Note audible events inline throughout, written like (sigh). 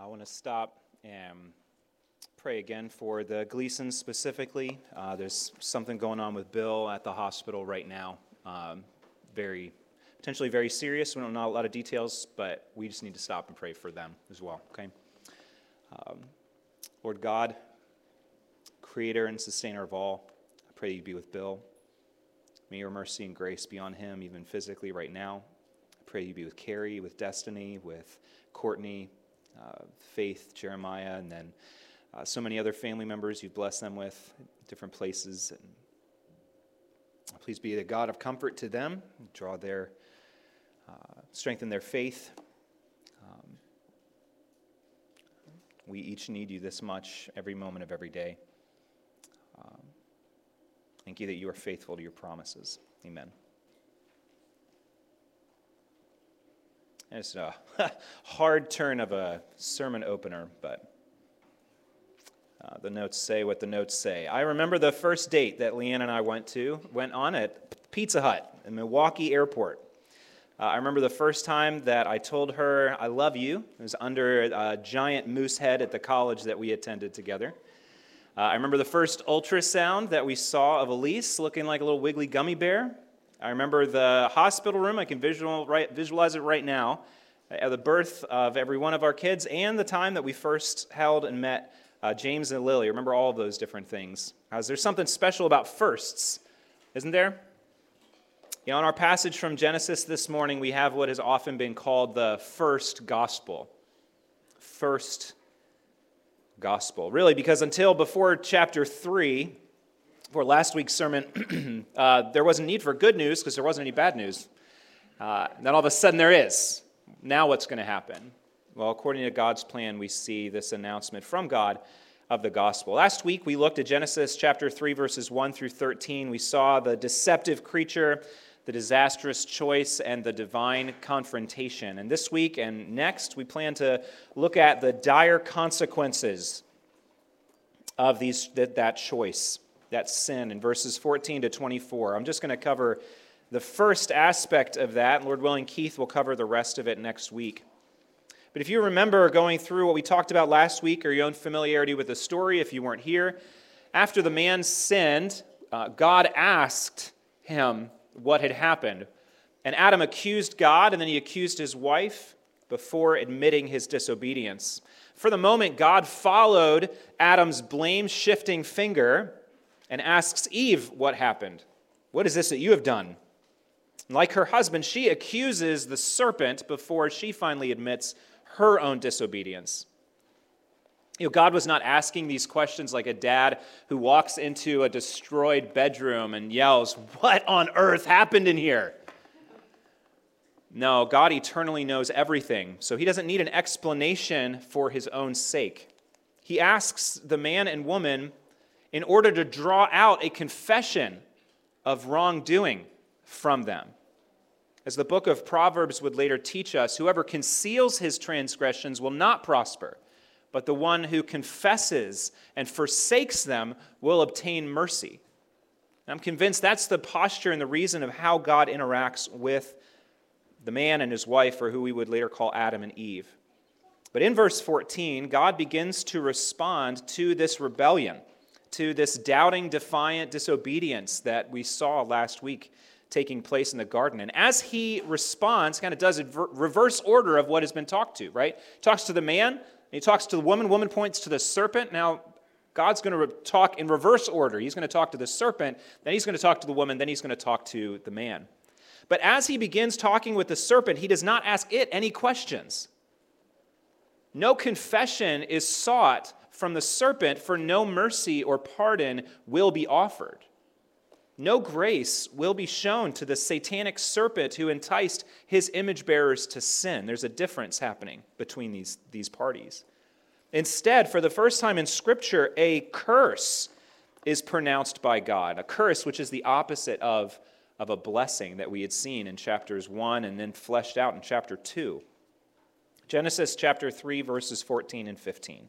I want to stop and pray again for the Gleasons specifically. Uh, there's something going on with Bill at the hospital right now. Um, very, potentially very serious. We don't know a lot of details, but we just need to stop and pray for them as well, okay? Um, Lord God, creator and sustainer of all, I pray you be with Bill. May your mercy and grace be on him, even physically right now. I pray you be with Carrie, with Destiny, with Courtney, Faith, Jeremiah, and then uh, so many other family members you've blessed them with, different places. And please be the God of comfort to them, draw their, uh, strengthen their faith. Um, we each need you this much every moment of every day. Um, thank you that you are faithful to your promises. Amen. It's a (laughs) hard turn of a sermon opener, but uh, the notes say what the notes say. I remember the first date that Leanne and I went to, went on at Pizza Hut in Milwaukee Airport. Uh, I remember the first time that I told her, I love you. It was under a giant moose head at the college that we attended together. Uh, I remember the first ultrasound that we saw of Elise looking like a little wiggly gummy bear. I remember the hospital room. I can visual, right, visualize it right now. Uh, the birth of every one of our kids and the time that we first held and met uh, James and Lily. Remember all of those different things. Because there's something special about firsts, isn't there? You know, in our passage from Genesis this morning, we have what has often been called the first gospel. First gospel. Really, because until before chapter 3, for last week's sermon, (clears throat) uh, there wasn't need for good news because there wasn't any bad news. Uh, then all of a sudden there is. Now what's going to happen? Well, according to God's plan, we see this announcement from God of the gospel. Last week we looked at Genesis chapter 3, verses 1 through 13. We saw the deceptive creature, the disastrous choice, and the divine confrontation. And this week and next, we plan to look at the dire consequences of these, that, that choice that sin in verses 14 to 24. I'm just going to cover the first aspect of that, Lord willing, Keith will cover the rest of it next week. But if you remember going through what we talked about last week, or your own familiarity with the story, if you weren't here, after the man sinned, uh, God asked him what had happened. And Adam accused God, and then he accused his wife before admitting his disobedience. For the moment, God followed Adam's blame shifting finger and asks Eve what happened. What is this that you have done? like her husband, she accuses the serpent before she finally admits her own disobedience. You know, God was not asking these questions like a dad who walks into a destroyed bedroom and yells, What on earth happened in here? No, God eternally knows everything, so he doesn't need an explanation for his own sake. He asks the man and woman in order to draw out a confession of wrongdoing from them. As the book of Proverbs would later teach us, whoever conceals his transgressions will not prosper, but the one who confesses and forsakes them will obtain mercy. And I'm convinced that's the posture and the reason of how God interacts with the man and his wife, or who we would later call Adam and Eve. But in verse 14, God begins to respond to this rebellion to this doubting, defiant disobedience that we saw last week taking place in the garden. And as he responds, kind of does a reverse order of what has been talked to, right? Talks to the man, he talks to the woman, woman points to the serpent. Now, God's going to talk in reverse order. He's going to talk to the serpent, then he's going to talk to the woman, then he's going to talk to the man. But as he begins talking with the serpent, he does not ask it any questions. No confession is sought from the serpent, for no mercy or pardon will be offered. No grace will be shown to the satanic serpent who enticed his image bearers to sin. There's a difference happening between these, these parties. Instead, for the first time in Scripture, a curse is pronounced by God, a curse which is the opposite of, of a blessing that we had seen in chapters 1 and then fleshed out in chapter 2. Genesis chapter 3, verses 14 and 15.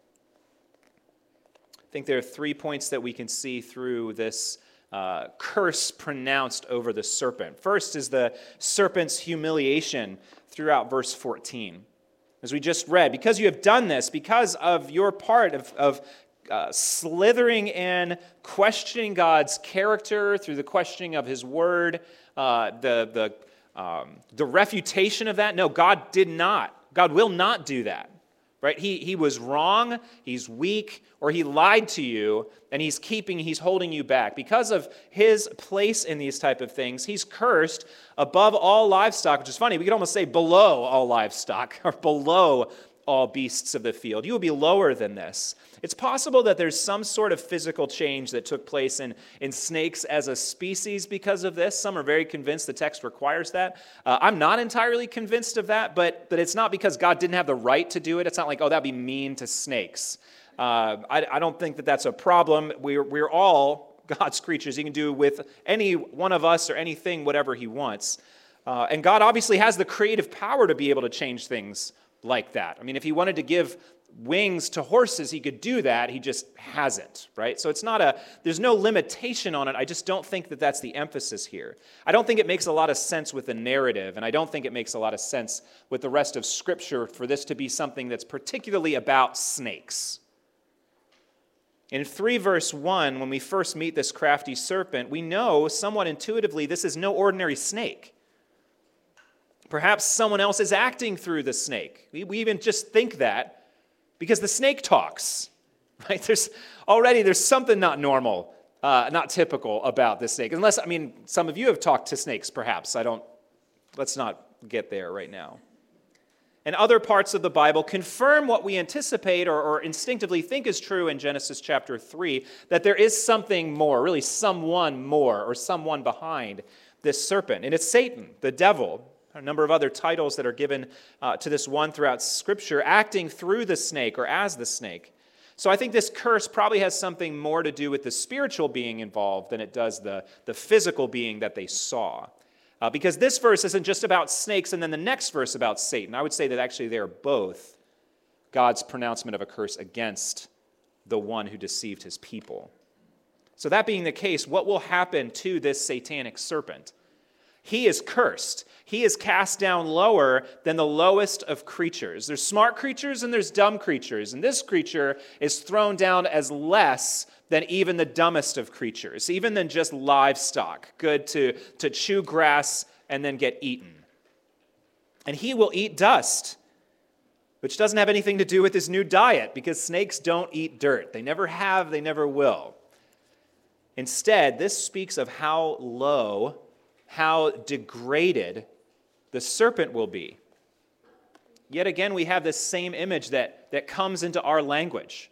I think there are three points that we can see through this uh, curse pronounced over the serpent. First is the serpent's humiliation throughout verse 14. As we just read, because you have done this, because of your part of, of uh, slithering in, questioning God's character through the questioning of his word, uh, the, the, um, the refutation of that. No, God did not. God will not do that right? He, he was wrong, he's weak, or he lied to you, and he's keeping, he's holding you back. Because of his place in these type of things, he's cursed above all livestock, which is funny. We could almost say below all livestock, (laughs) or below all beasts of the field. You will be lower than this. It's possible that there's some sort of physical change that took place in, in snakes as a species because of this. Some are very convinced the text requires that. Uh, I'm not entirely convinced of that, but, but it's not because God didn't have the right to do it. It's not like, oh, that'd be mean to snakes. Uh, I, I don't think that that's a problem. We're, we're all God's creatures. He can do with any one of us or anything whatever He wants. Uh, and God obviously has the creative power to be able to change things like that. I mean, if he wanted to give wings to horses, he could do that. He just hasn't, right? So it's not a, there's no limitation on it. I just don't think that that's the emphasis here. I don't think it makes a lot of sense with the narrative, and I don't think it makes a lot of sense with the rest of Scripture for this to be something that's particularly about snakes. In 3 verse 1, when we first meet this crafty serpent, we know somewhat intuitively this is no ordinary snake. Perhaps someone else is acting through the snake. We, we even just think that because the snake talks. (laughs) Right? There's already there's something not normal, uh, not typical about this snake. Unless I mean, some of you have talked to snakes, perhaps. I don't. Let's not get there right now. And other parts of the Bible confirm what we anticipate or, or, instinctively think is true in Genesis chapter 3 that there is something more, really, someone more, or someone behind this serpent. And it's Satan, the devil, a number of other titles that are given uh, to this one throughout Scripture, acting through the snake or as the snake. So I think this curse probably has something more to do with the spiritual being involved than it does the, the physical being that they saw. Uh, because this verse isn't just about snakes and then the next verse about Satan. I would say that actually they are both God's pronouncement of a curse against the one who deceived his people. So, that being the case, what will happen to this satanic serpent? He is cursed. He is cast down lower than the lowest of creatures. There's smart creatures and there's dumb creatures. And this creature is thrown down as less than even the dumbest of creatures, even than just livestock, good to, to chew grass and then get eaten. And he will eat dust, which doesn't have anything to do with his new diet because snakes don't eat dirt. They never have, they never will. Instead, this speaks of how low how degraded the serpent will be. Yet again, we have this same image that, that comes into our language.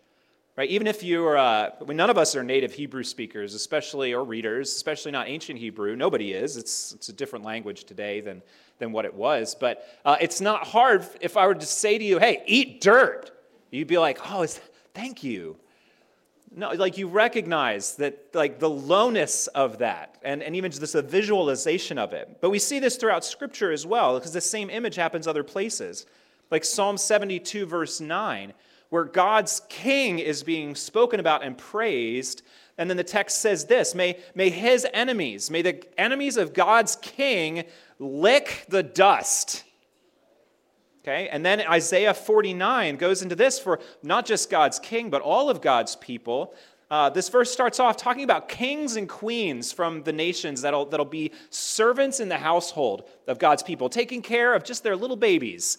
Right? Even if you're, uh, none of us are native Hebrew speakers, especially, or readers, especially not ancient Hebrew. Nobody is. It's, it's a different language today than, than what it was. But uh, it's not hard if I were to say to you, hey, eat dirt. You'd be like, oh, thank you. No, like you recognize that, like the lowness of that, and, and even just a visualization of it. But we see this throughout Scripture as well, because the same image happens other places. Like Psalm 72, verse 9, where God's king is being spoken about and praised. And then the text says this May, may his enemies, may the enemies of God's king lick the dust. Okay, and then Isaiah 49 goes into this for not just God's king, but all of God's people. Uh, this verse starts off talking about kings and queens from the nations that'll, that'll be servants in the household of God's people, taking care of just their little babies.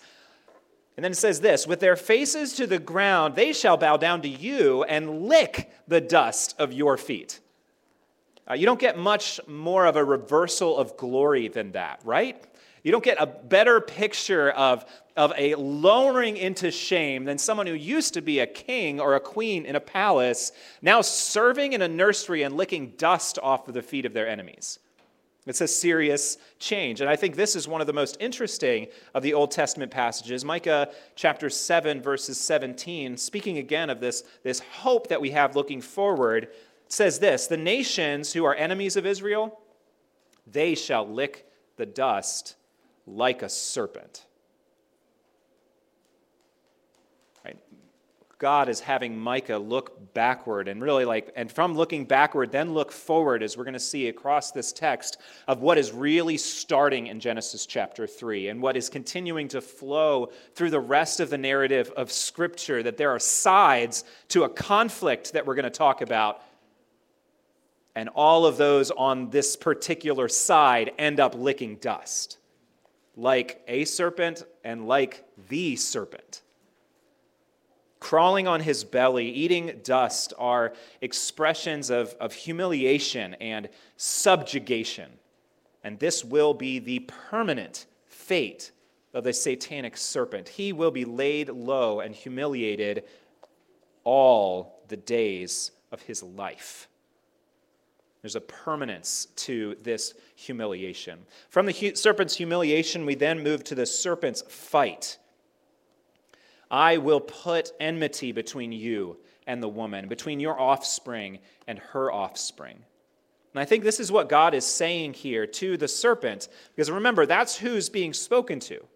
And then it says this With their faces to the ground, they shall bow down to you and lick the dust of your feet. Uh, you don't get much more of a reversal of glory than that, right? You don't get a better picture of, of a lowering into shame than someone who used to be a king or a queen in a palace, now serving in a nursery and licking dust off of the feet of their enemies. It's a serious change. And I think this is one of the most interesting of the Old Testament passages. Micah chapter 7, verses 17, speaking again of this, this hope that we have looking forward, says this The nations who are enemies of Israel, they shall lick the dust like a serpent. God is having Micah look backward and really like, and from looking backward, then look forward, as we're going to see across this text, of what is really starting in Genesis chapter 3 and what is continuing to flow through the rest of the narrative of Scripture, that there are sides to a conflict that we're going to talk about. And all of those on this particular side end up licking dust, like a serpent and like the serpent crawling on his belly, eating dust, are expressions of, of humiliation and subjugation. And this will be the permanent fate of the satanic serpent. He will be laid low and humiliated all the days of his life. There's a permanence to this humiliation. From the serpent's humiliation, we then move to the serpent's fight. I will put enmity between you and the woman, between your offspring and her offspring. And I think this is what God is saying here to the serpent, because remember, that's who's being spoken to.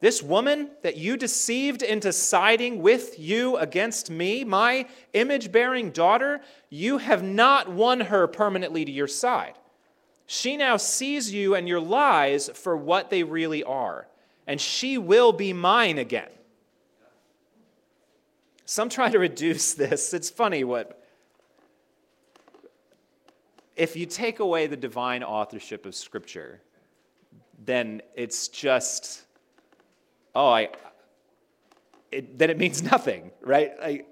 This woman that you deceived into siding with you against me, my image bearing daughter, you have not won her permanently to your side. She now sees you and your lies for what they really are and she will be mine again. Some try to reduce this. It's funny what. If you take away the divine authorship of Scripture, then it's just, oh, I, it, then it means (laughs) nothing, right? I,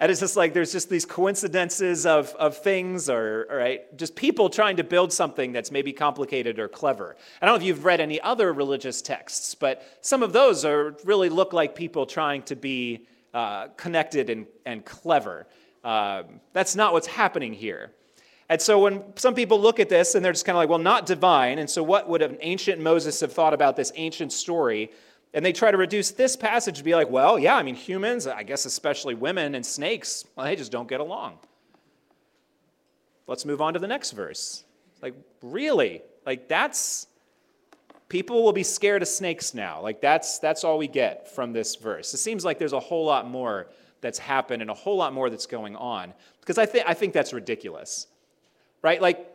and it's just like there's just these coincidences of, of things or, right, just people trying to build something that's maybe complicated or clever. I don't know if you've read any other religious texts, but some of those are really look like people trying to be uh, connected and, and clever. Um, that's not what's happening here. And so when some people look at this and they're just kind of like, well, not divine. And so what would an ancient Moses have thought about this ancient story? And they try to reduce this passage to be like, well, yeah, I mean, humans, I guess especially women and snakes, well, they just don't get along. Let's move on to the next verse. Like, really? Like, that's. People will be scared of snakes now. Like, that's, that's all we get from this verse. It seems like there's a whole lot more that's happened and a whole lot more that's going on. Because I, th- I think that's ridiculous. Right? Like,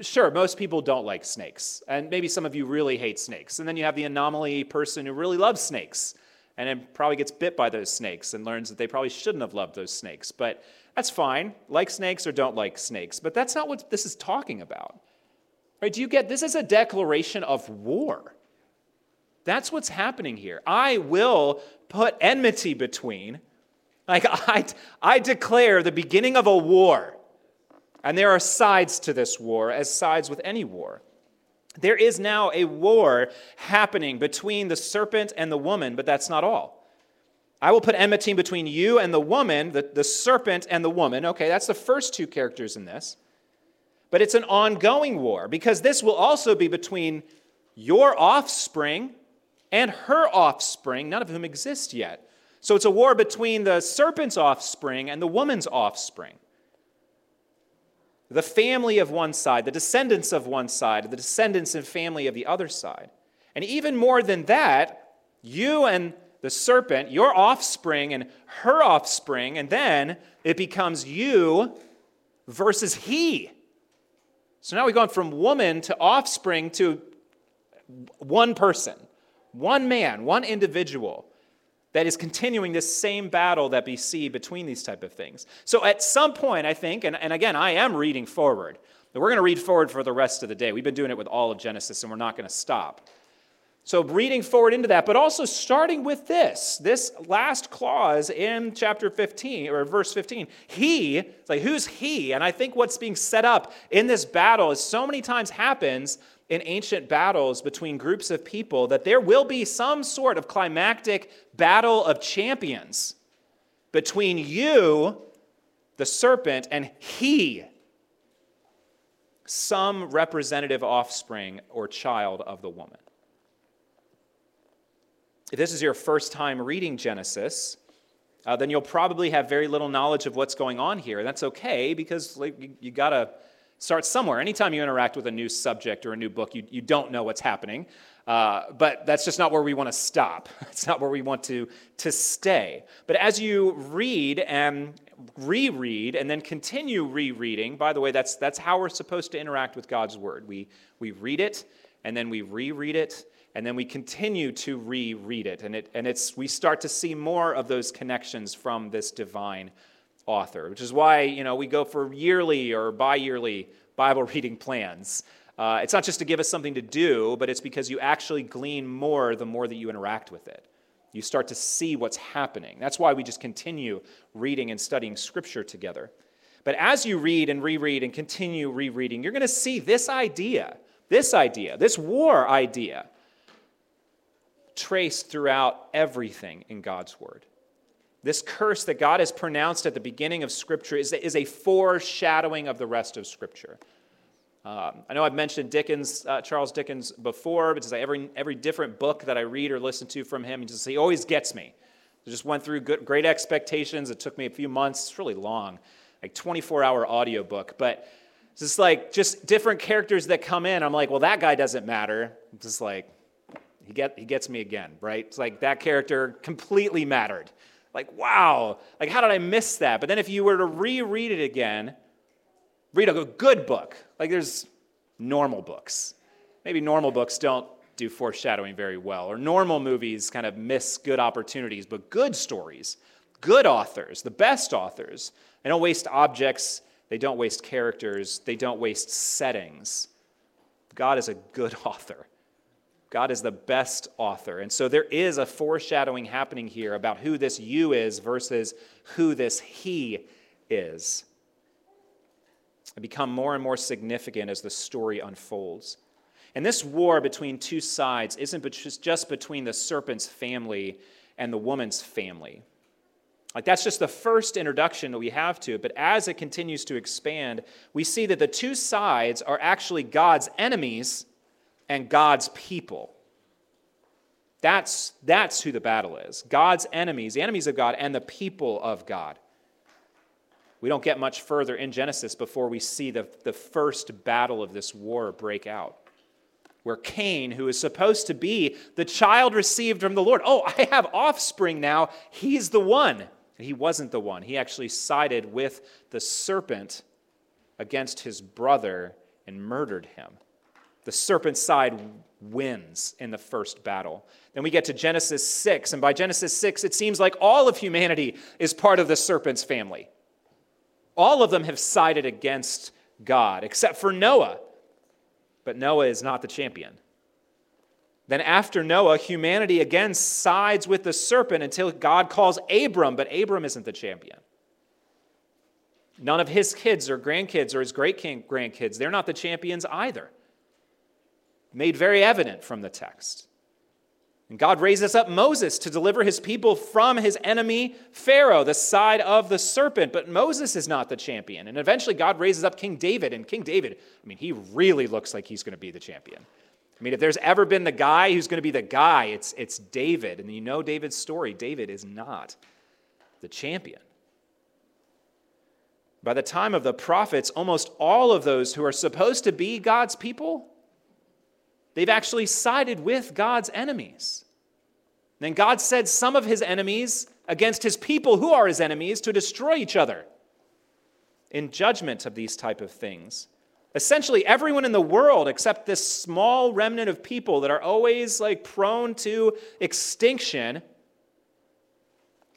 sure, most people don't like snakes. And maybe some of you really hate snakes. And then you have the anomaly person who really loves snakes and then probably gets bit by those snakes and learns that they probably shouldn't have loved those snakes. But that's fine. Like snakes or don't like snakes. But that's not what this is talking about. Right? Do you get this is a declaration of war. That's what's happening here. I will put enmity between, like (laughs) I, I declare the beginning of a war and there are sides to this war, as sides with any war. There is now a war happening between the serpent and the woman, but that's not all. I will put enmity between you and the woman, the, the serpent and the woman. Okay, that's the first two characters in this. But it's an ongoing war because this will also be between your offspring and her offspring, none of whom exist yet. So it's a war between the serpent's offspring and the woman's offspring the family of one side, the descendants of one side, the descendants and family of the other side. And even more than that, you and the serpent, your offspring and her offspring, and then it becomes you versus he. So now we've gone from woman to offspring to one person, one man, one individual that is continuing this same battle that we see between these type of things. So at some point, I think, and, and again, I am reading forward. We're going to read forward for the rest of the day. We've been doing it with all of Genesis, and we're not going to stop. So, reading forward into that, but also starting with this, this last clause in chapter 15 or verse 15. He, like, who's he? And I think what's being set up in this battle is so many times happens in ancient battles between groups of people that there will be some sort of climactic battle of champions between you, the serpent, and he. some representative offspring or child of the woman. If this is your first time reading Genesis, uh, then you'll probably have very little knowledge of what's going on here. And that's okay because like, you, you got to start somewhere. Anytime you interact with a new subject or a new book, you, you don't know what's happening. Uh, but that's just not where we want to stop. (laughs) It's not where we want to, to stay. But as you read and reread and then continue rereading, by the way, that's, that's how we're supposed to interact with God's Word. We, we read it, and then we reread it, and then we continue to reread it. And, it, and it's, we start to see more of those connections from this divine author, which is why you know, we go for yearly or bi yearly Bible (laughs) reading plans. Uh, it's not just to give us something to do, but it's because you actually glean more the more that you interact with it. You start to see what's happening. That's why we just continue reading and studying Scripture together. But as you read and reread and continue rereading, you're going to see this idea, this idea, this war idea, traced throughout everything in God's Word. This curse that God has pronounced at the beginning of Scripture is, is a foreshadowing of the rest of Scripture. Um, I know I've mentioned Dickens, uh, Charles Dickens before, like every, every different book that I read or listen to from him, he, just, he always gets me. I just went through good, great expectations. It took me a few months. It's really long, like 24 hour audiobook. But it's just like just different characters that come in. I'm like, well, that guy doesn't matter. It's just like, he, get, he gets me again, right? It's like that character completely mattered. Like, wow, like how did I miss that? But then if you were to reread it again, read a good book. Like there's normal books. Maybe normal books don't do foreshadowing very well, or normal movies kind of miss good opportunities, but good stories, good authors, the best authors, they don't waste objects, they don't waste characters, they don't waste settings. God is a good (laughs) author. God is the best author. And so there is a foreshadowing happening here about who this you is versus who this he is and become more and more significant as the story unfolds. And this war between two sides isn't just between the serpent's family and the woman's family. Like that's just the first introduction that we have to it. But as it continues to expand, we see that the two sides are actually God's enemies and God's people. That's, that's who the battle is God's enemies, the enemies of God, and the people of God. We don't get much further in Genesis before we see the, the first battle of this war break out. Where Cain, who is supposed to be the child received from the Lord, oh, I have offspring now, he's the one. he wasn't the one. He actually sided with the serpent against his brother and murdered him. The serpent's side wins in the first battle. Then we get to Genesis 6, and by Genesis 6, it seems like all of humanity is part of the serpent's family. All of them have sided against God, except for Noah. But Noah is not the champion. Then, after Noah, humanity again sides with the serpent until God calls Abram, but Abram isn't the champion. None of his kids or grandkids or his great grandkids, they're not the champions either. Made very evident from the text. And God raises up Moses to deliver his people from his enemy, Pharaoh, the side of the serpent. But Moses is not the champion. And eventually, God raises up King David. And King David, I mean, he really looks like he's going to be the champion. I mean, if there's ever been the guy who's going to be the guy, it's, it's David. And you know David's story. David is not the champion. By the time of the prophets, almost all of those who are supposed to be God's people They've actually sided with God's enemies. Then God said some of his enemies against his people who are his enemies to destroy each other in judgment of these type of things. Essentially everyone in the world except this small remnant of people that are always like prone to extinction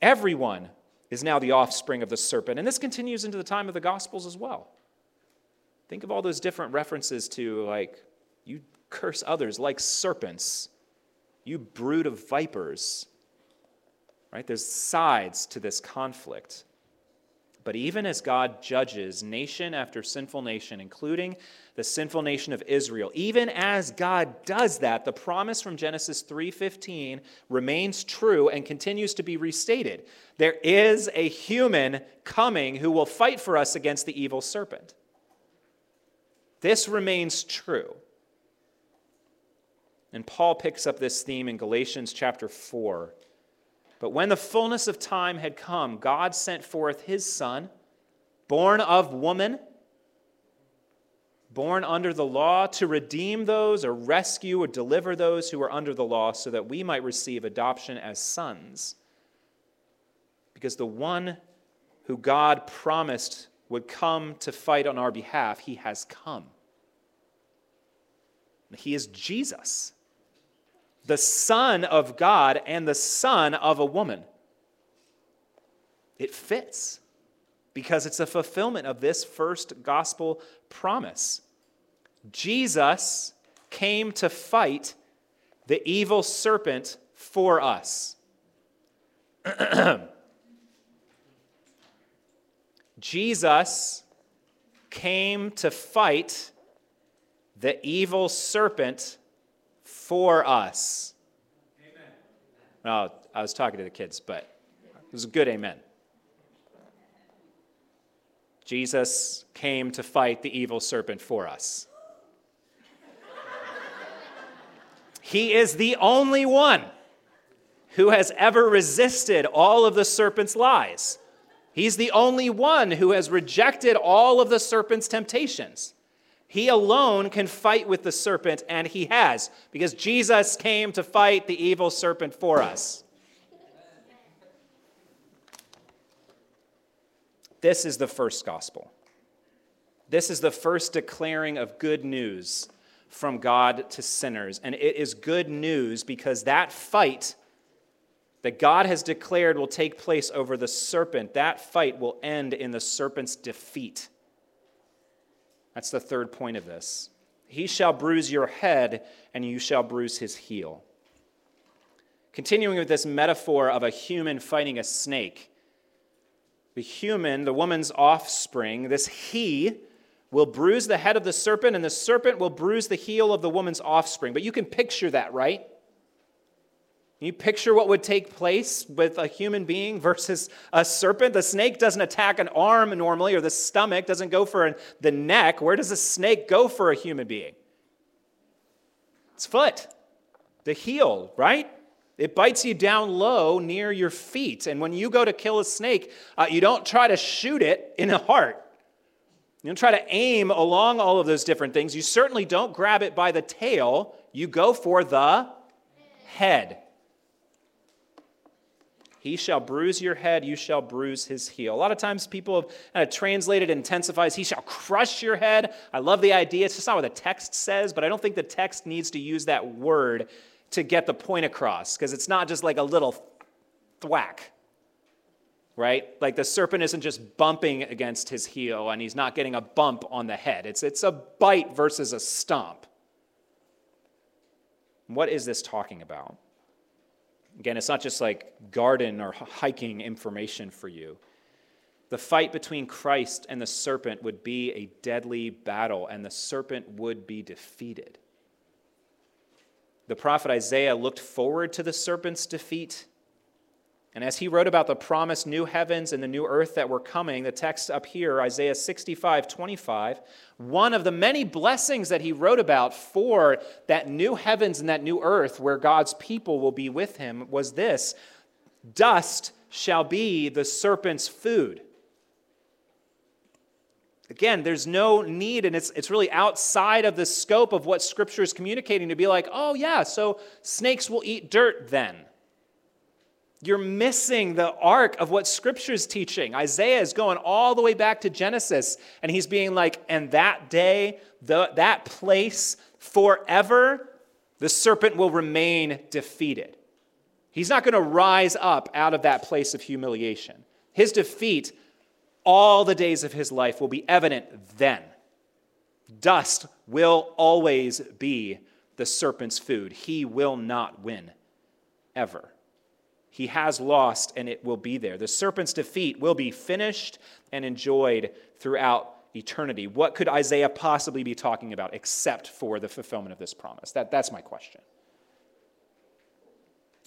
everyone is now the offspring of the serpent. And this continues into the time of the gospels as well. Think of all those different references to like curse others like serpents, you brood of vipers. Right? There's sides to this conflict. But even as God judges nation after sinful nation, including the sinful nation of Israel, even as God does that, the promise from Genesis 3:15 remains true and continues to be restated. There is a human coming who will fight for us against the evil serpent. This remains true. And Paul picks up this theme in Galatians chapter 4. But when the fullness of time had come, God sent forth his Son, born of woman, born under the law, to redeem those or rescue or deliver those who are under the law, so that we might receive adoption as sons. Because the one who God promised would come to fight on our behalf, he has come. He is Jesus the Son of God and the Son of a woman. It fits because it's a fulfillment of this first gospel promise. Jesus came to fight the evil serpent for us. (clears throat) Jesus came to fight the evil serpent for us. Amen. Well, I was talking to the kids, but it was a good amen. Jesus came to fight the evil serpent for us. he is the only one who has ever resisted all of the serpent's lies. He's the only one who has rejected all of the serpent's temptations. He alone can fight with the serpent, and he has, because Jesus came to fight the evil serpent for us. This is the first gospel. This is the first declaring of good news from God to sinners. And it is good news because that fight that God has declared will take place over the serpent, that fight will end in the serpent's defeat. That's the third point of this. He shall bruise your head, and you shall bruise his heel. Continuing with this metaphor of a human fighting a snake, the human, the woman's offspring, this he, will bruise the head of the serpent, and the serpent will bruise the heel of the woman's offspring. But you can picture that, right? You picture what would take place with a human being versus a serpent? The snake doesn't attack an arm normally, or the stomach doesn't go for the neck. Where does a snake go for a human being? Its foot, the heel, right? It bites you down low near your feet. And when you go to kill a snake, uh, you don't try to shoot it in the heart. You don't try to aim along all of those different things. You certainly don't grab it by the tail. You go for the head. He shall bruise your head, you shall bruise his heel. A lot of times people have kind of translated intensifies, he shall crush your head. I love the idea. It's just not what the text says, but I don't think the text needs to use that word to get the point across, because it's not just like a little thwack, right? Like the serpent isn't just bumping against his heel and he's not getting a bump on the head. It's, it's a bite versus a stomp. What is this talking about? Again, it's not just like garden or hiking information for you. The fight between Christ and the serpent would be a deadly battle, and the serpent would be defeated. The prophet Isaiah looked forward to the serpent's defeat and as he wrote about the promised new heavens and the new earth that were coming, the text up here, Isaiah 65 25, one of the many blessings that he wrote about for that new heavens and that new earth where God's people will be with him was this dust shall be the serpent's food. Again, there's no need, and it's, it's really outside of the scope of what Scripture is communicating to be like, oh, yeah, so snakes will eat dirt then. You're missing the arc of what Scripture is teaching. Isaiah is going all the way back to Genesis, and he's being like, and that day, the, that place, forever, the serpent will remain defeated. He's not going to rise up out of that place of humiliation. His defeat, all the days of his life, will be evident then. Dust will always be the serpent's food. He will not win, ever. He has lost, and it will be there. The serpent's defeat will be finished and enjoyed throughout eternity. What could Isaiah possibly be talking about except for the fulfillment of this promise? That, that's my question.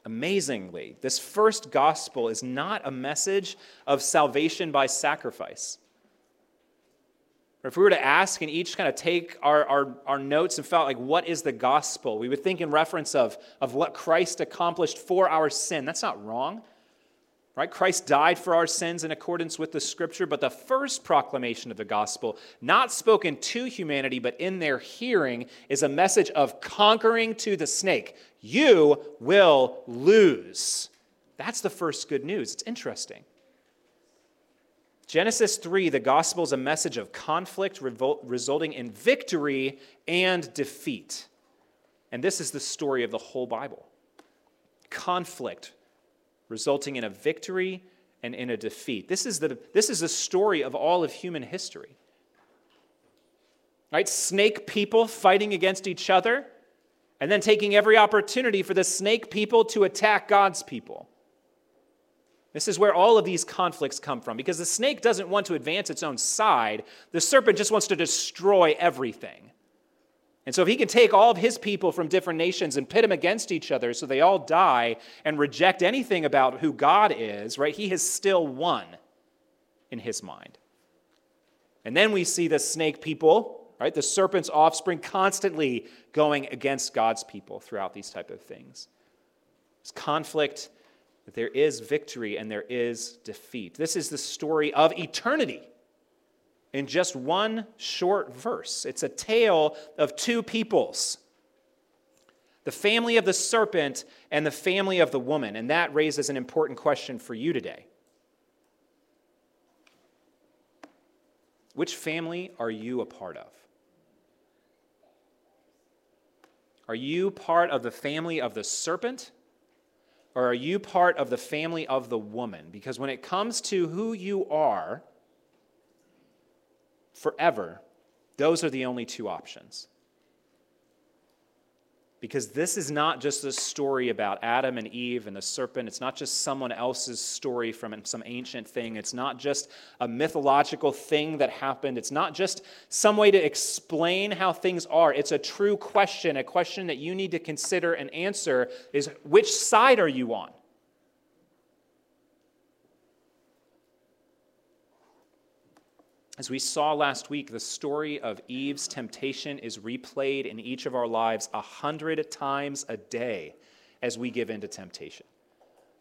Amazingly, this first gospel is not a message of salvation by sacrifice. Or if we were to ask and each kind of take our, our, our notes and felt like, what is the gospel? We would think in reference of, of what Christ accomplished for our sin. That's not wrong. Right? Christ died for our sins in accordance with the scripture, but the first proclamation of the gospel, not spoken to humanity, but in their hearing, is a message of conquering to the snake. You will lose. That's the first good news. It's interesting. Genesis 3, the gospel is a message of conflict resulting in victory and defeat. And this is the story of the whole Bible conflict resulting in a victory and in a defeat. This is the, this is the story of all of human history. Right? Snake people fighting against each other and then taking every opportunity for the snake people to attack God's people. This is where all of these conflicts come from because the snake doesn't want to advance its own side, the serpent just wants to destroy everything. And so, if he can take all of his people from different nations and pit them against each other so they all die and reject anything about who God is, right, he has still won in his mind. And then we see the snake people, right, the serpent's offspring constantly going against God's people throughout these type of things. There's conflict, there is victory, and there is defeat. This is the story of eternity in just one short verse. It's a tale of two peoples the family of the serpent and the family of the woman. And that raises an important question for you today. Which family are you a part of? Are you part of the family of the serpent? Or are you part of the family of the woman? Because when it comes to who you are, forever, those are the only two options. Because this is not just a story about Adam and Eve and the serpent. It's not just someone else's story from some ancient thing. It's not just a mythological thing that happened. It's not just some way to explain how things are. It's a true question, a question that you need to consider and answer is which side are you on? As we saw last week, the story of Eve's temptation is replayed in each of our lives a hundred times a day as we give in to temptation.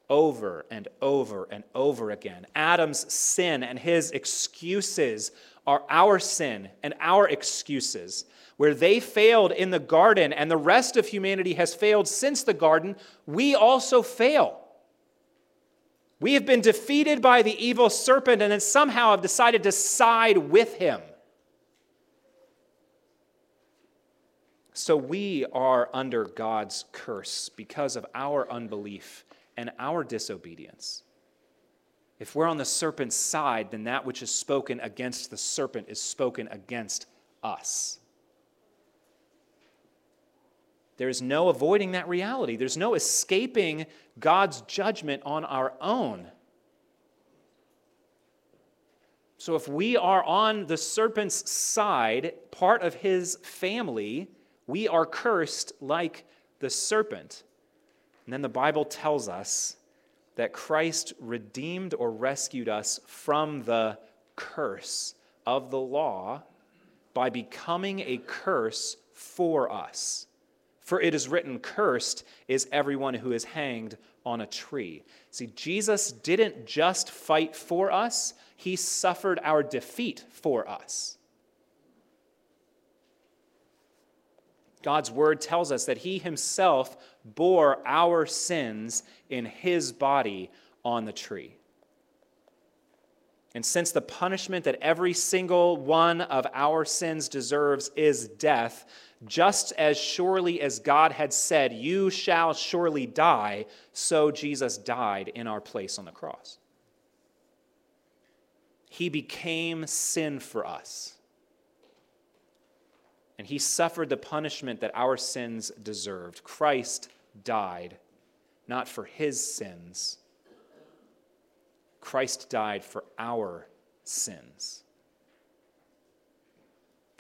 Over and over and over again. Adam's sin and his excuses are our sin and our excuses. Where they failed in the garden and the rest of humanity has failed since the garden, we also fail. We have been defeated by the evil serpent and then somehow have decided to side with him. So we are under God's curse because of our unbelief and our disobedience. If we're on the serpent's side, then that which is spoken against the serpent is spoken against us. There's no avoiding that reality. There's no escaping God's judgment on our own. So, if we are on the serpent's side, part of his family, we are cursed like the serpent. And then the Bible tells us that Christ redeemed or rescued us from the curse of the law by becoming a curse for us. For it is written, Cursed is everyone who is hanged on a tree. See, Jesus didn't just fight for us, he suffered our defeat for us. God's word tells us that he himself bore our sins in his body on the tree. And since the punishment that every single one of our sins deserves is death, just as surely as God had said, You shall surely die, so Jesus died in our place on the cross. He became sin for us. And he suffered the punishment that our sins deserved. Christ died not for his sins, Christ died for our sins.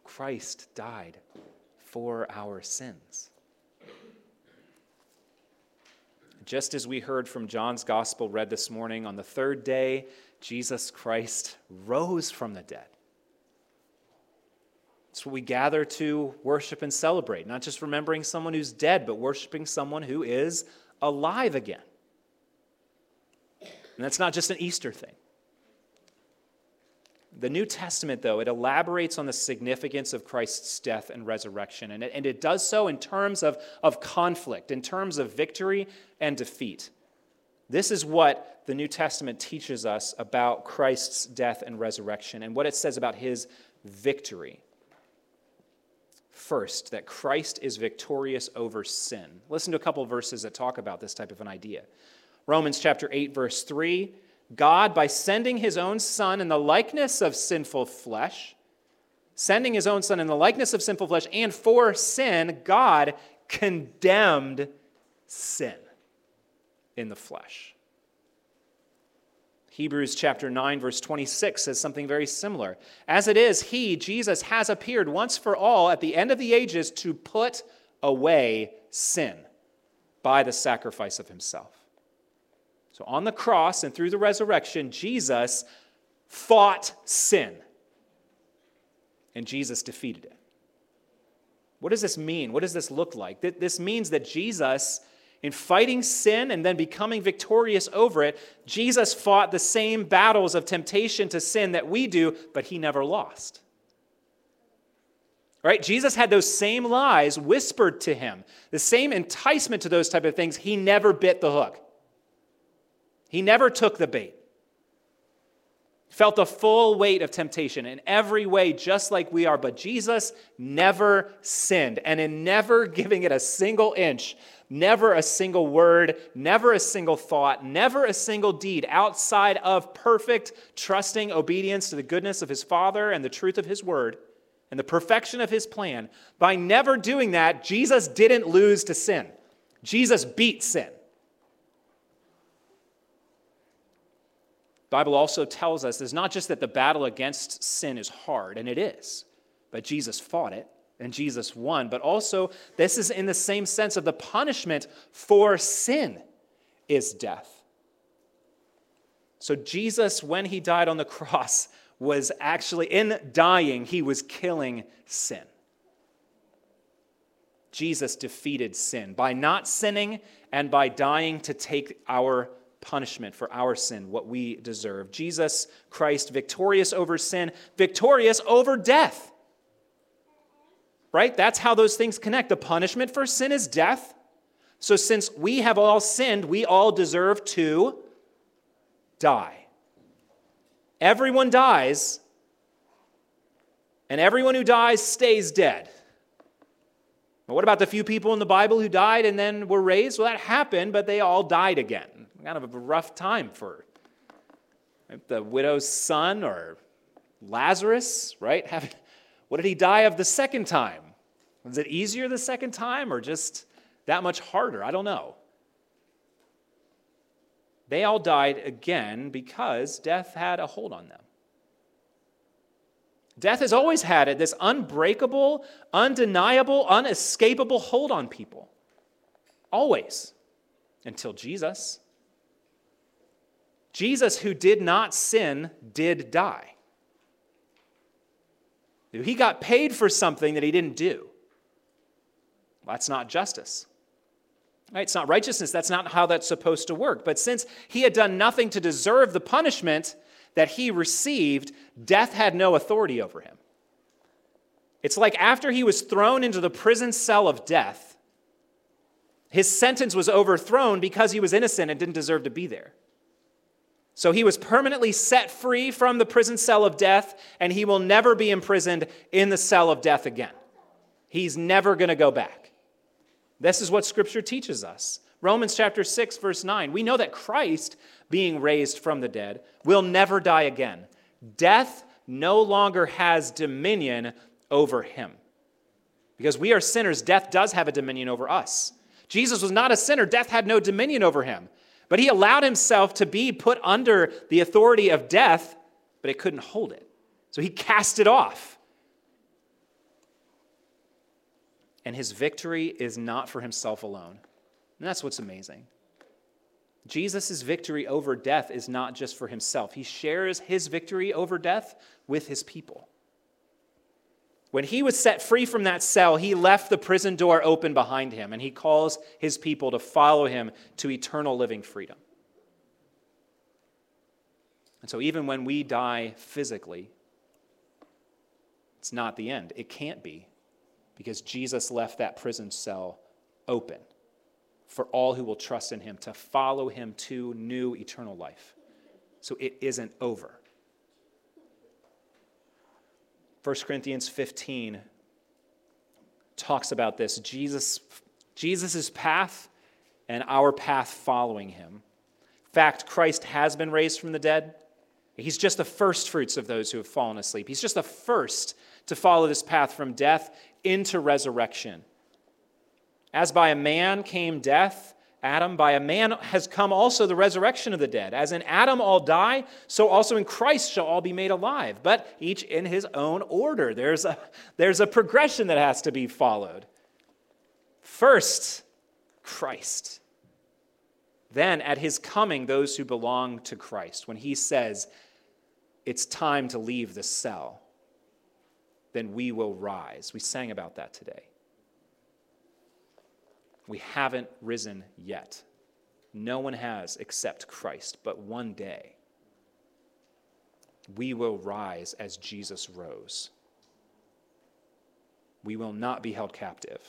Christ died for our sins. Just as we heard from John's gospel read this morning, on the third day, Jesus Christ rose from the dead. It's what we gather to worship and celebrate, not just remembering someone who's dead, but worshiping someone who is alive again. And that's not just an Easter thing. The New Testament, though, it elaborates on the significance of Christ's death and resurrection, and it, and it does so in terms of, of conflict, in terms of victory and defeat. This is what the New Testament teaches us about Christ's death and resurrection, and what it says about his victory. First, that Christ is victorious over sin. Listen to a couple verses that talk about this type of an idea. Romans chapter 8, verse 3 God, by sending his own Son in the likeness of sinful flesh, sending his own Son in the likeness of sinful flesh, and for sin, God condemned sin in the flesh. Hebrews chapter 9, verse 26 says something very similar. As it is, he, Jesus, has appeared once for all at the end of the ages to put away sin by the sacrifice of himself. So on the cross and through the resurrection, Jesus fought sin. And Jesus defeated it. What does this mean? What does this look like? This means that Jesus, in fighting sin and then becoming victorious over it, Jesus fought the same battles of temptation to sin that we do, but he never lost. Right? Jesus had those same lies whispered to him, the same enticement to those type of things. He never bit the hook. He never took the bait. Felt the full weight of temptation in every way, just like we are. But Jesus never sinned. And in never (laughs) giving it a single inch, never a single word, never a single thought, never a single deed outside of perfect, trusting obedience to the goodness of his Father and the truth of his word and the perfection of his plan, by never doing that, Jesus didn't lose to sin. Jesus beat sin. Bible also tells us it's not just that the battle against sin is hard, and it is, but Jesus fought it and Jesus won, but also this is in the same sense of the punishment for sin is death. So Jesus, when he died on the (laughs) cross, was actually in dying, he was killing sin. Jesus defeated sin by not sinning and by dying to take our punishment for our sin, what we deserve. Jesus Christ, victorious over sin, victorious over death. Right? That's how those things connect. The punishment for sin is death. So, since we have all sinned, we all deserve to die. Everyone dies, and everyone who dies stays dead. But what about the few people in the Bible who died and then were raised? Well, that happened, but they all died again kind of a rough time for the widow's son or Lazarus, right? What did he die of the second time? Was it easier the second time or just that much harder? I don't know. They all died again because death had a hold on them. Death has always had it, this unbreakable, undeniable, unescapable hold on people. Always. Until Jesus. Jesus, who did not sin, did die. He got paid for something that he didn't do. That's not justice. Right? It's not righteousness. That's not how that's supposed to work. But since he had done nothing to deserve the punishment that he received, death had no authority over him. It's like after he was thrown into the prison cell of death, his sentence was overthrown because he was innocent and didn't deserve to be there. So he was permanently set free from the prison cell of death, and he will never be imprisoned in the cell of death again. He's never going to go back. This is what Scripture teaches us. Romans chapter 6, verse 9. We know that Christ, being raised from the dead, will never die again. Death no longer has dominion over him. Because we are sinners, death does have a dominion over us. Jesus was not a sinner, death had no dominion over him. But he allowed himself to be put under the authority of death, but it couldn't hold it. So he cast it off. And his victory is not for himself alone. And that's what's amazing. Jesus' victory over death is not just for himself, he shares his victory over death with his people. When he was set free from that cell, he left the prison door open behind him and he calls his people to follow him to eternal living freedom. And so, even when we die physically, it's not the end. It can't be because Jesus left that prison cell open for all who will trust in him to follow him to new eternal life. So, it isn't over. 1 Corinthians 15 talks about this Jesus Jesus' path and our path following him. Fact, Christ has been raised from the dead. He's just the first fruits of those who have fallen asleep. He's just the first to follow this path from death into resurrection. As by a man came death, Adam, by a man has come also the resurrection of the dead. As in Adam all die, so also in Christ shall all be made alive, but each in his own order. There's a, there's a progression that has to be followed. First, Christ. Then, at his coming, those who belong to Christ. When he says, It's time to leave the cell, then we will rise. We sang about that today. We haven't risen yet. No one has except Christ, but one day we will rise as Jesus rose. We will not be held captive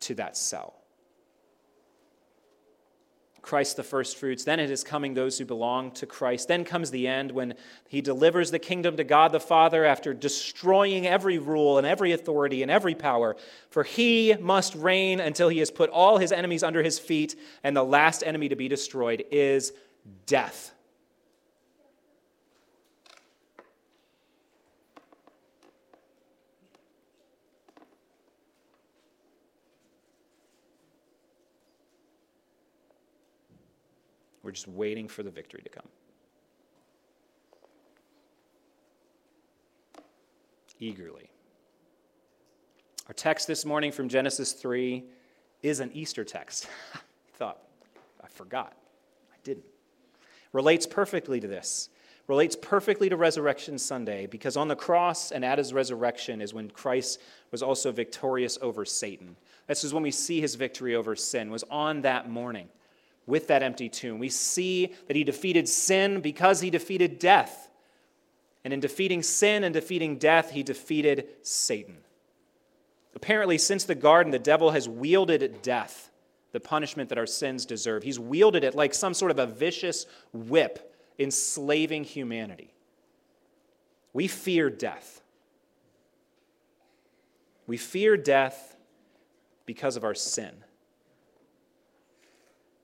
to that cell. Christ the first fruits. Then it is coming those who belong to Christ. Then comes the end when he delivers the kingdom to God the Father after destroying every rule and every authority and every power. For he must reign until he has put all his enemies under his feet, and the last enemy to be destroyed is death. Just waiting for the victory to come. Eagerly. Our text this morning from Genesis 3 is an Easter text. (laughs) I thought, I forgot. I didn't. Relates perfectly to this. Relates perfectly to Resurrection Sunday because on the cross and at his resurrection is when Christ was also victorious over Satan. This is when we see his victory over sin, was on that morning with that empty tomb. We see that he defeated sin because he defeated death. And in defeating sin and defeating death, he defeated Satan. Apparently, since the garden, the devil has wielded death, the punishment that our sins deserve. He's wielded it like some sort of a vicious whip, enslaving humanity. We fear death. We fear death because of our sin.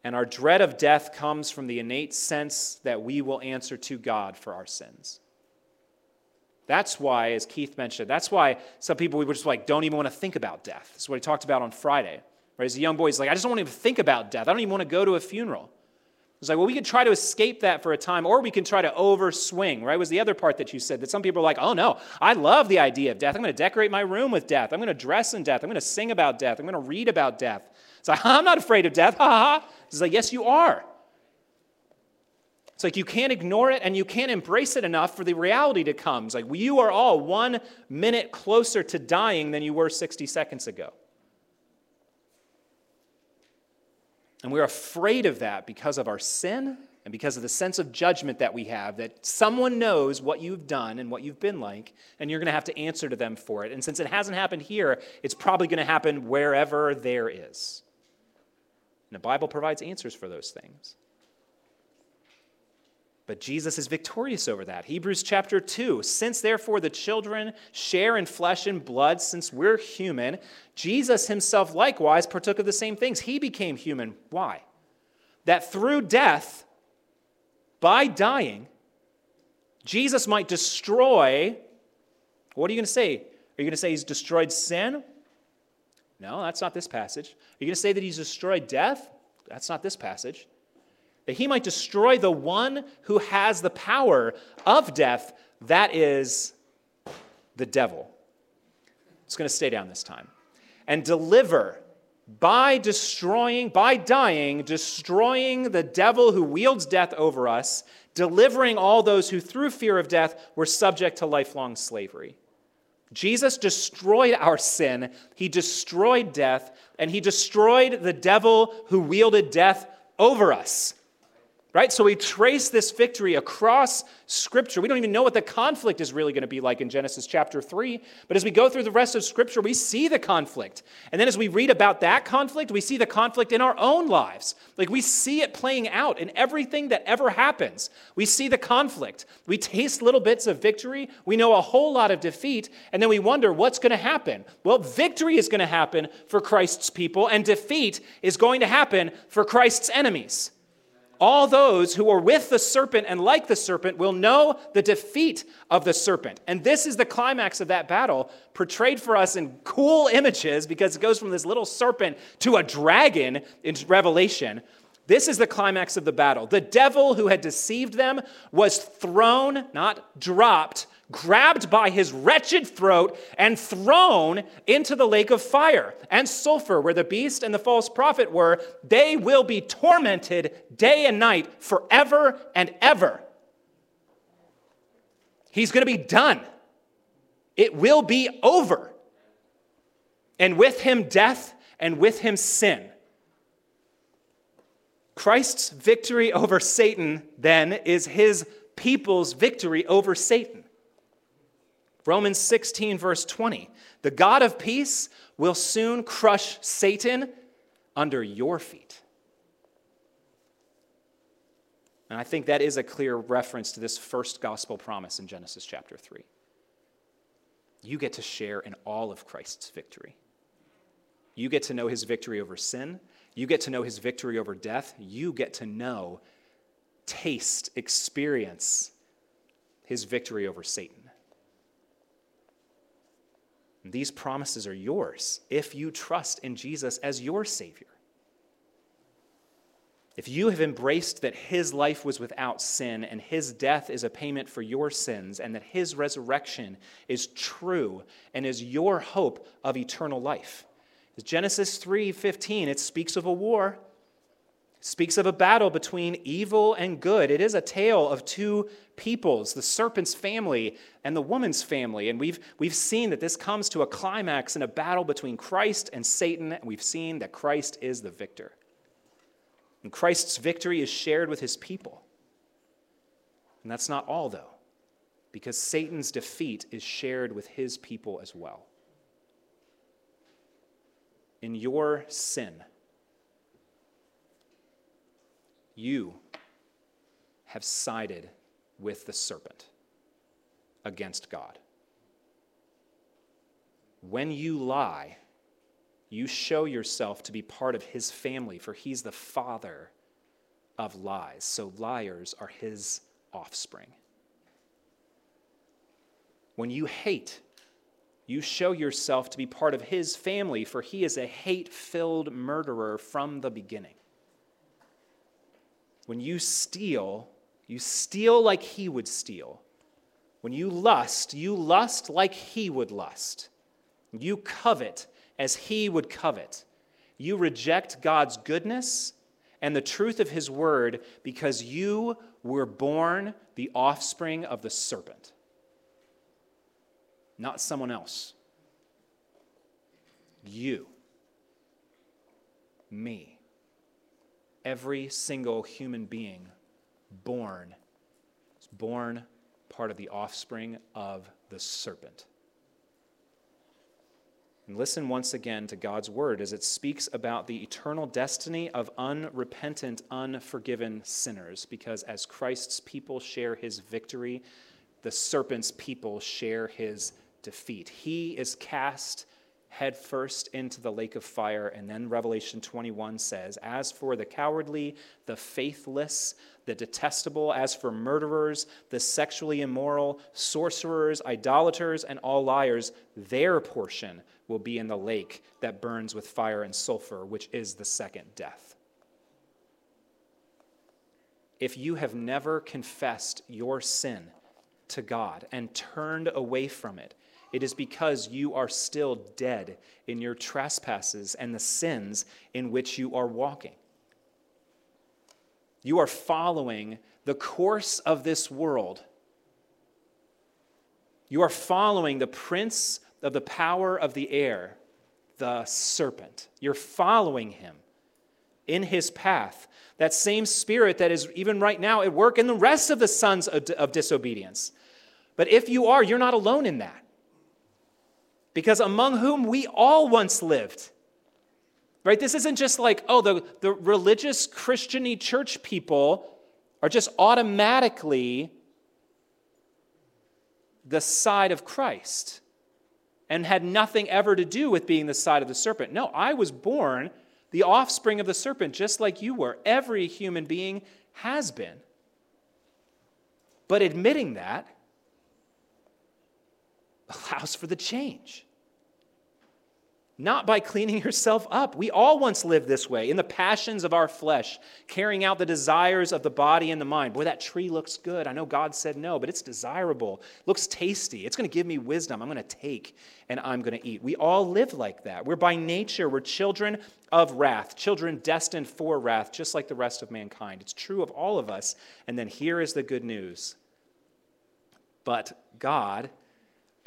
And our dread of death comes from the innate sense that we will answer to God for our sins. That's why, as Keith mentioned, that's why some people we were just like don't even want to think about death. That's what he talked about on Friday. Right? As a young boy, he's like, I just don't want to even think about death. I don't even want to go to a funeral. It's like, well, we can try to escape that for a time, or we can try to overswing, right? Was the other part that you said that some people are like, oh no, I love the idea of death. I'm going to decorate my room with death. I'm going to dress in death. I'm going to sing about death. I'm going to read about death. It's like, (laughs) I'm not afraid of death. Ha ha ha. It's like, yes, you are. It's like you can't ignore it and you can't embrace it enough for the reality to come. It's like you are all one minute closer to dying than you were 60 seconds ago. And we're afraid of that because of our sin and because of the sense of judgment that we have that someone knows what you've done and what you've been like, and you're going to have to answer to them for it. And since it hasn't happened here, it's probably going to happen wherever there is. And the Bible provides answers for those things. But Jesus is victorious over that. Hebrews chapter 2. Since therefore the children share in flesh and blood, since we're human, Jesus himself likewise partook of the same things. He became human. Why? That through death, by dying, Jesus might destroy. What are you going to say? Are you going to say he's destroyed sin? No, that's not this passage. Are you going to say that he's destroyed death? That's not this passage that he might destroy the one who has the power of death, that is the devil. It's going to stay down this time. And deliver by destroying, by dying, destroying the devil who wields death over us, delivering all those who through fear of death were subject to lifelong slavery. Jesus destroyed our sin, he destroyed death, and he destroyed the devil who wielded death over us. Right? So we trace this victory across Scripture. We don't even know what the conflict is really going to be like in Genesis chapter 3. But as we go through the rest of Scripture, we see the conflict. And then as we read about that conflict, we see the conflict in our own lives. Like we see it playing out in everything that ever happens. We see the conflict. We taste little bits of victory. We know a whole lot of defeat. And then we wonder what's going to happen. Well, victory is going to happen for Christ's people, and defeat is going to happen for Christ's enemies. All those who are with the serpent and like the serpent will know the defeat of the serpent. And this is the climax of that battle, portrayed for us in cool images because it goes from this little serpent to a dragon in Revelation. This is the climax of the battle. The devil who had deceived them was thrown, not dropped, grabbed by his wretched throat and thrown into the lake of fire and sulfur, where the beast and the false prophet were. They will be tormented day and night forever and ever. He's going to be done. It will be over. And with him, death, and with him, sin. Christ's victory over Satan, then, is his people's victory over Satan. Romans 16, verse 20. The God of peace will soon crush Satan under your feet. And I think that is a clear reference to this first gospel promise in Genesis chapter 3. You get to share in all of Christ's victory. You get to know his victory over sin. You get to know his victory over death. You get to know, taste, experience his victory over Satan. These promises are yours if you trust in Jesus as your Savior. If you have embraced that his life was without sin and his death is a payment for your sins and that his resurrection is true and is your hope of eternal life. Genesis 3:15 it speaks of a war speaks of a battle between evil and good. It is a tale of two peoples, the serpent's family and the woman's family. And we've, we've seen that this comes to a climax in a battle between Christ and Satan, and we've seen that Christ is the victor. And Christ's victory is shared with his people. And that's not all, though, because Satan's defeat is shared with his people as well. In your sin, you have sided with the serpent against God. When you lie, you show yourself to be part of his family, for he's the father of lies. So liars are his offspring. When you hate, you show yourself to be part of his family, for he is a hate filled murderer from the beginning. When you steal, you steal like he would steal. When you lust, you lust like he would lust. You covet as he would covet. You reject God's goodness and the truth of his word because you were born the offspring of the serpent, not someone else. You, me every single human being born is born part of the offspring of the serpent. And listen once again to God's word as it speaks about the eternal destiny of unrepentant, unforgiven sinners, because as Christ's people share his victory, the serpent's people share his defeat. He is cast headfirst into the lake of fire. And then Revelation 21 says, As for the cowardly, the faithless, the detestable, as for murderers, the sexually immoral, sorcerers, idolaters, and all liars, their portion will be in the lake that burns with fire and sulfur, which is the second death. If you have never confessed your sin to God and turned away from it, it is because you are still dead in your trespasses and the sins in which you are walking. You are following the course of this world. You are following the prince of the power of the air, the serpent. You're following him in his path. That same spirit that is even right now at work in the rest of the sons of, disobedience. But if you are, you're not alone in that. Because among whom we all once lived. Right? This isn't just like, oh, the, the religious Christiany church people are just automatically the side of Christ and had nothing ever to do with being the side of the serpent. No, I was born the offspring of the serpent, just like you were. Every human being has been. But admitting that allows for the change not by cleaning yourself up. We all once lived this way, in the passions of our flesh, carrying out the desires of the body and the mind. Boy, that tree looks good. I know God said no, but it's desirable. It looks tasty. It's going to give me wisdom. I'm going to take and I'm going to eat. We all live like that. We're by nature, we're children of wrath, children destined for wrath, just like the rest of mankind. It's true of all of us. And then here is the good news. But God,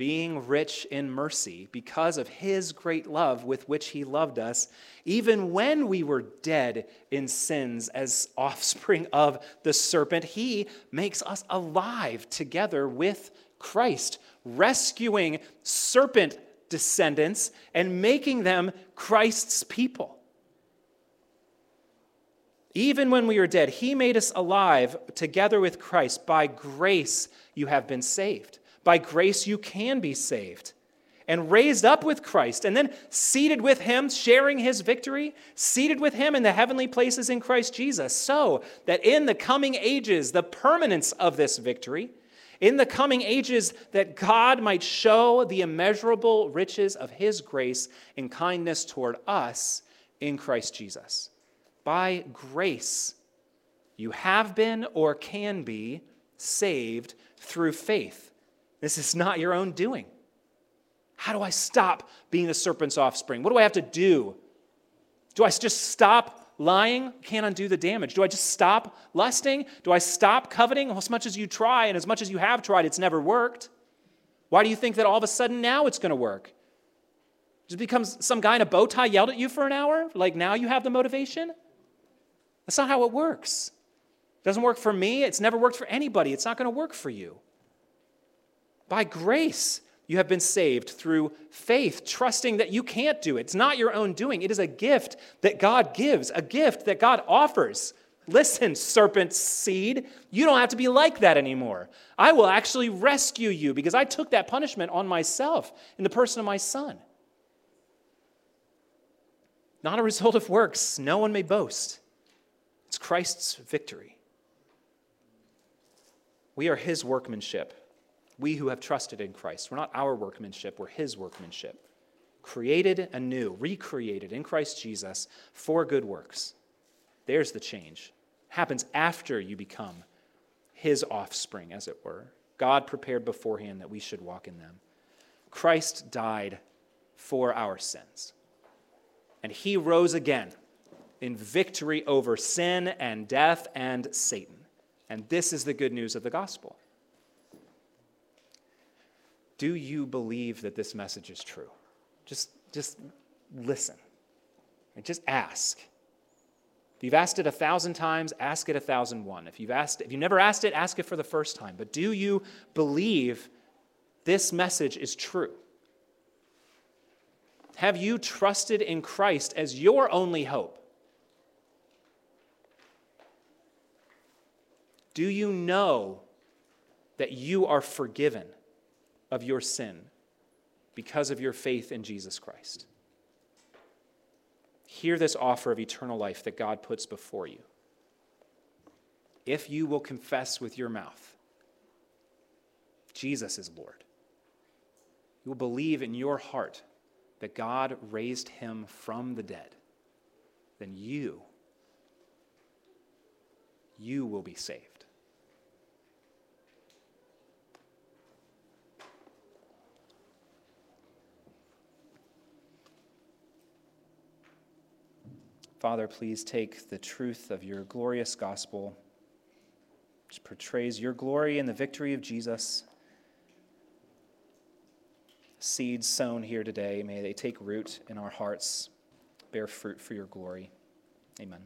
being rich in mercy because of his great love with which he loved us, even when we were dead in sins as offspring of the serpent, he makes us alive together with Christ, rescuing serpent descendants and making them Christ's people. Even when we were dead, he made us alive together with Christ. By grace, you have been saved. By grace, you can be saved. And raised up with Christ, and then seated with him, sharing his victory, seated with him in the heavenly places in Christ Jesus, so that in the coming ages, the permanence of this victory, in the coming ages, that God might show the immeasurable riches of his grace and kindness toward us in Christ Jesus. By grace, you have been or can be saved through faith. This is not your own doing. How do I stop being the serpent's offspring? What do I have to do? Do I just stop lying? Can't undo the damage. Do I just stop lusting? Do I stop coveting? Well, as much as you try and as much as you have tried, it's never worked. Why do you think that all of a sudden now it's going to work? Just becomes some guy in a bow tie yelled at you for an hour? Like now you have the motivation? That's not how it works. It doesn't work for me. It's never worked for anybody. It's not going to work for you. By grace, you have been saved through faith, trusting that you can't do it. It's not your own doing, it is a gift that God gives, a gift that God offers. Listen, serpent seed, you don't have to be like that anymore. I will actually rescue you because I took that punishment on myself in the person of my son. Not a result of works, no one may boast. It's Christ's victory. We are his workmanship we who have trusted in Christ. We're not our workmanship, we're His workmanship. Created anew, recreated in Christ Jesus for good works. There's the change. Happens after you become His offspring, as it were. God prepared beforehand that we should walk in them. Christ died for our sins. And He rose again in victory over sin and death and Satan. And this is the good news of the gospel. Do you believe that this message is true? Just, just listen. Just ask. If you've asked it a thousand times, ask it a thousand one. If you've asked, if you never asked it, ask it for the first time. But do you believe this message is true? Have you trusted in Christ as your only hope? Do you know that you are forgiven? Of your sin because of your faith in Jesus Christ. Hear this offer of eternal life that God puts before you. If you will confess with your mouth, Jesus is Lord, you will believe in your heart that God raised him from the dead, then you, you will be saved. Father, please take the truth of your glorious gospel, which portrays your glory and the victory of Jesus, seeds sown here today, may they take root in our hearts, bear fruit for your glory. Amen.